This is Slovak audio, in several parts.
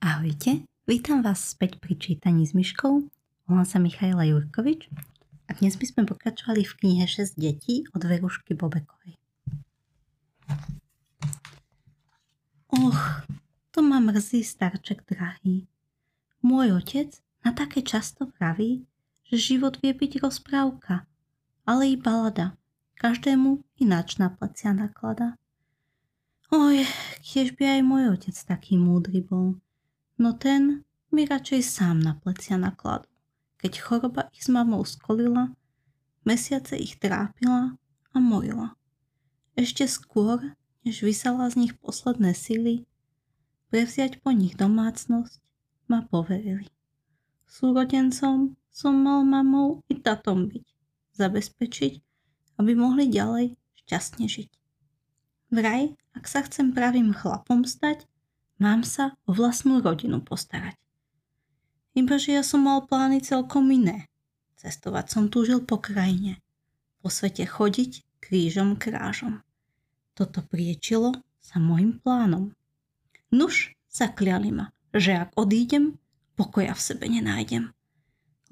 Ahojte, vítam vás späť pri čítaní s myškou. Volám sa Michaela Jurkovič a dnes by sme pokračovali v knihe 6 detí od Verušky Bobekovej. Och, to ma mrzí, starček drahý. Môj otec na také často praví, že život vie byť rozprávka, ale i balada. Každému ináč na plecia naklada. Oj, kiež by aj môj otec taký múdry bol no ten mi radšej sám na plecia nakladol. Keď choroba ich s mamou skolila, mesiace ich trápila a morila. Ešte skôr, než vysala z nich posledné sily, prevziať po nich domácnosť, ma poverili. Súrodencom som mal mamou i tatom byť, zabezpečiť, aby mohli ďalej šťastne žiť. Vraj, ak sa chcem pravým chlapom stať, Mám sa o vlastnú rodinu postarať. Ibaže ja som mal plány celkom iné. Cestovať som túžil po krajine. Po svete chodiť krížom krážom. Toto priečilo sa môjim plánom. Nuž, zakliali ma, že ak odídem, pokoja v sebe nenájdem.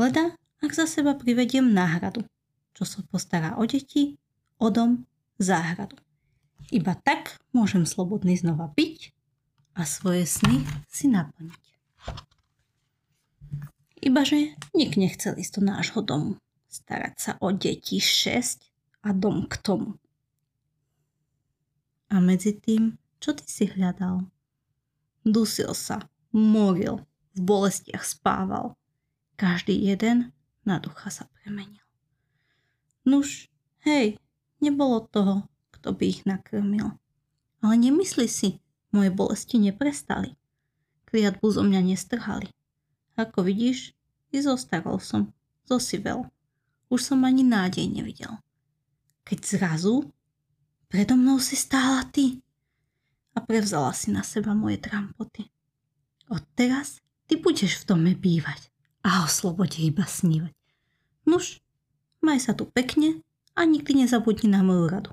Leda, ak za seba privediem náhradu, čo sa postará o deti, o dom, záhradu. Iba tak môžem slobodný znova byť a svoje sny si naplniť. Ibaže nik nechcel ísť do nášho domu, starať sa o deti 6 a dom k tomu. A medzi tým, čo ty si hľadal? Dusil sa, moril, v bolestiach spával. Každý jeden na ducha sa premenil. Nuž, hej, nebolo toho, kto by ich nakrmil. Ale nemyslí si, moje bolesti neprestali. Kliatbu zo mňa nestrhali. Ako vidíš, i zostarol som, zosivel. Už som ani nádej nevidel. Keď zrazu predo mnou si stála ty a prevzala si na seba moje trampoty. Od teraz ty budeš v dome bývať a o slobode iba snívať. Nuž, maj sa tu pekne a nikdy nezabudni na moju radu.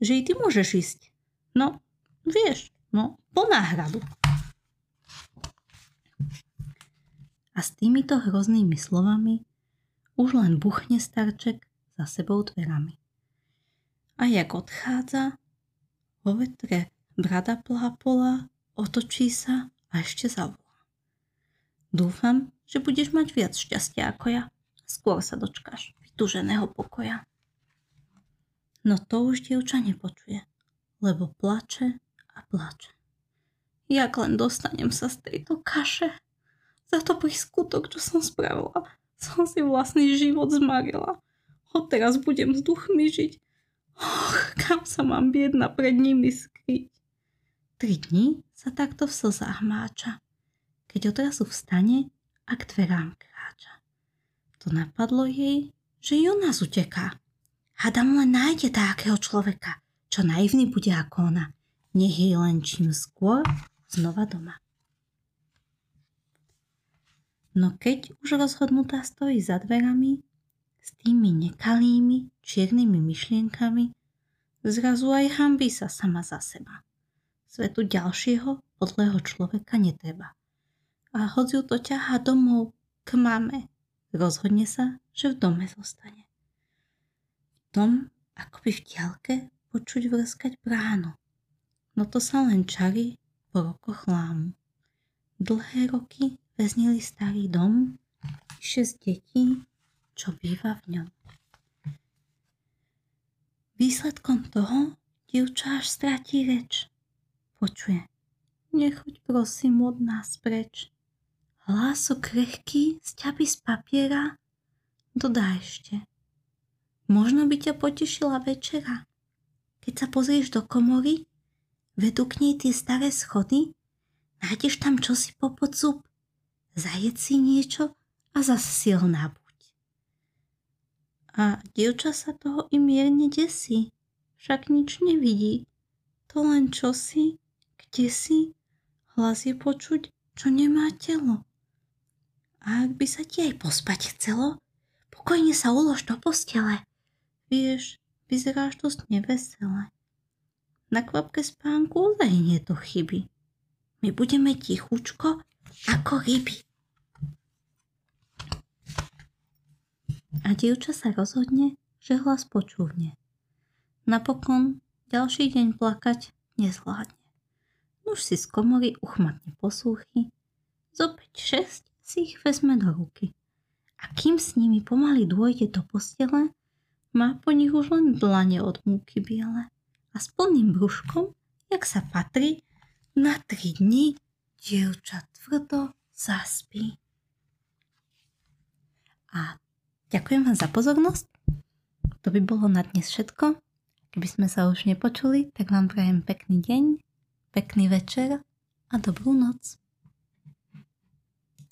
Že i ty môžeš ísť. No, vieš, No, po náhradu. A s týmito hroznými slovami už len buchne starček za sebou dverami. A jak odchádza, vo vetre brada plápola, otočí sa a ešte zavolá. Dúfam, že budeš mať viac šťastia ako ja. Skôr sa dočkáš vytúženého pokoja. No to už dievča nepočuje, lebo plače a plače. Jak len dostanem sa z tejto kaše? Za to pri skutok, čo som spravila, som si vlastný život zmarila. teraz budem s duchmi žiť. Och, kam sa mám biedna pred nimi skryť? Tri dní sa takto v slzách máča, keď odrazu vstane a k dverám kráča. To napadlo jej, že ju nás uteká. Hadam len nájde takého človeka, čo naivný bude ako ona nech je len čím skôr znova doma. No keď už rozhodnutá stojí za dverami, s tými nekalými, čiernymi myšlienkami, zrazu aj hambí sa sama za seba. Svetu ďalšieho podlého človeka netreba. A hoď ju to ťahá domov k mame, rozhodne sa, že v dome zostane. Tom, akoby v diálke, počuť vrskať bránu. No to sa len čary po rokoch lámu. Dlhé roky väznili starý dom, šesť detí, čo býva v ňom. Výsledkom toho dievča až stratí reč. Počuje, nechoď prosím od nás preč. Hlások krehký z ťaby z papiera dodá ešte. Možno by ťa potešila večera. Keď sa pozrieš do komory, vedú k nej tie staré schody, nájdeš tam čosi po podzub, zajedz si niečo a zase silná buď. A dievča sa toho i mierne desí, však nič nevidí, to len čosi, kde si, hlas je počuť, čo nemá telo. A ak by sa ti aj pospať chcelo, pokojne sa ulož do postele. Vieš, vyzeráš dosť nevesele. Na kvapke spánku ozaj to chyby. My budeme tichučko ako ryby. A dievča sa rozhodne, že hlas počúvne. Napokon ďalší deň plakať nezvládne. Už si z komory uchmatne posúchy, zo 5-6 si ich vezme do ruky. A kým s nimi pomaly dôjde do postele, má po nich už len dlane od múky biele. A s plným brúškom, jak sa patrí, na tri dni dievča tvrdo zaspí. A ďakujem vám za pozornosť. To by bolo na dnes všetko. Keby sme sa už nepočuli, tak vám prajem pekný deň, pekný večer a dobrú noc.